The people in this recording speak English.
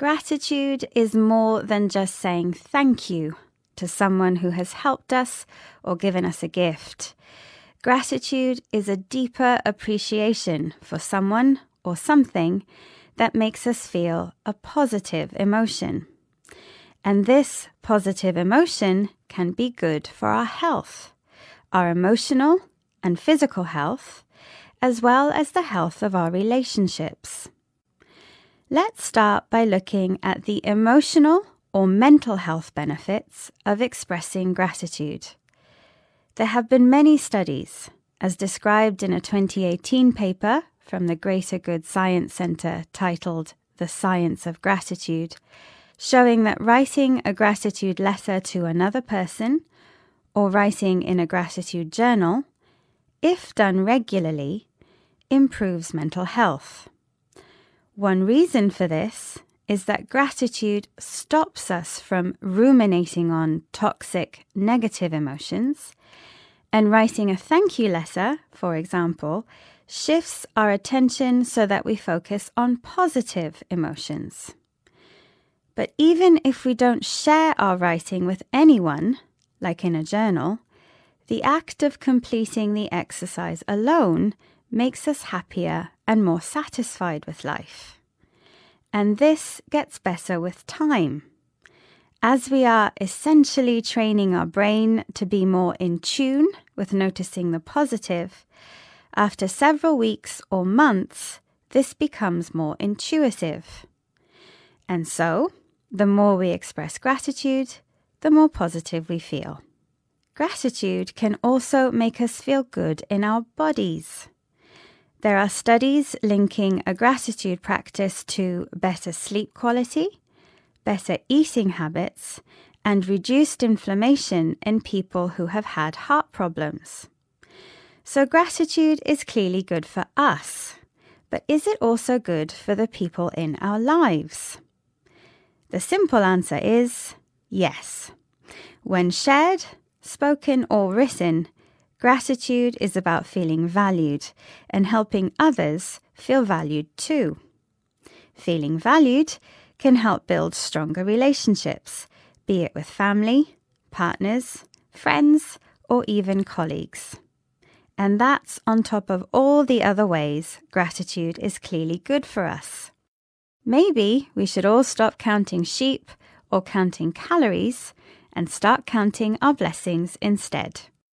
Gratitude is more than just saying thank you to someone who has helped us or given us a gift. Gratitude is a deeper appreciation for someone or something that makes us feel a positive emotion. And this positive emotion can be good for our health, our emotional and physical health, as well as the health of our relationships. Let's start by looking at the emotional or mental health benefits of expressing gratitude. There have been many studies, as described in a 2018 paper from the Greater Good Science Centre titled The Science of Gratitude, showing that writing a gratitude letter to another person or writing in a gratitude journal, if done regularly, improves mental health. One reason for this is that gratitude stops us from ruminating on toxic, negative emotions, and writing a thank you letter, for example, shifts our attention so that we focus on positive emotions. But even if we don't share our writing with anyone, like in a journal, the act of completing the exercise alone makes us happier and more satisfied with life. And this gets better with time. As we are essentially training our brain to be more in tune with noticing the positive, after several weeks or months, this becomes more intuitive. And so, the more we express gratitude, the more positive we feel. Gratitude can also make us feel good in our bodies. There are studies linking a gratitude practice to better sleep quality, better eating habits, and reduced inflammation in people who have had heart problems. So, gratitude is clearly good for us, but is it also good for the people in our lives? The simple answer is yes. When shared, spoken, or written, Gratitude is about feeling valued and helping others feel valued too. Feeling valued can help build stronger relationships, be it with family, partners, friends, or even colleagues. And that's on top of all the other ways gratitude is clearly good for us. Maybe we should all stop counting sheep or counting calories and start counting our blessings instead.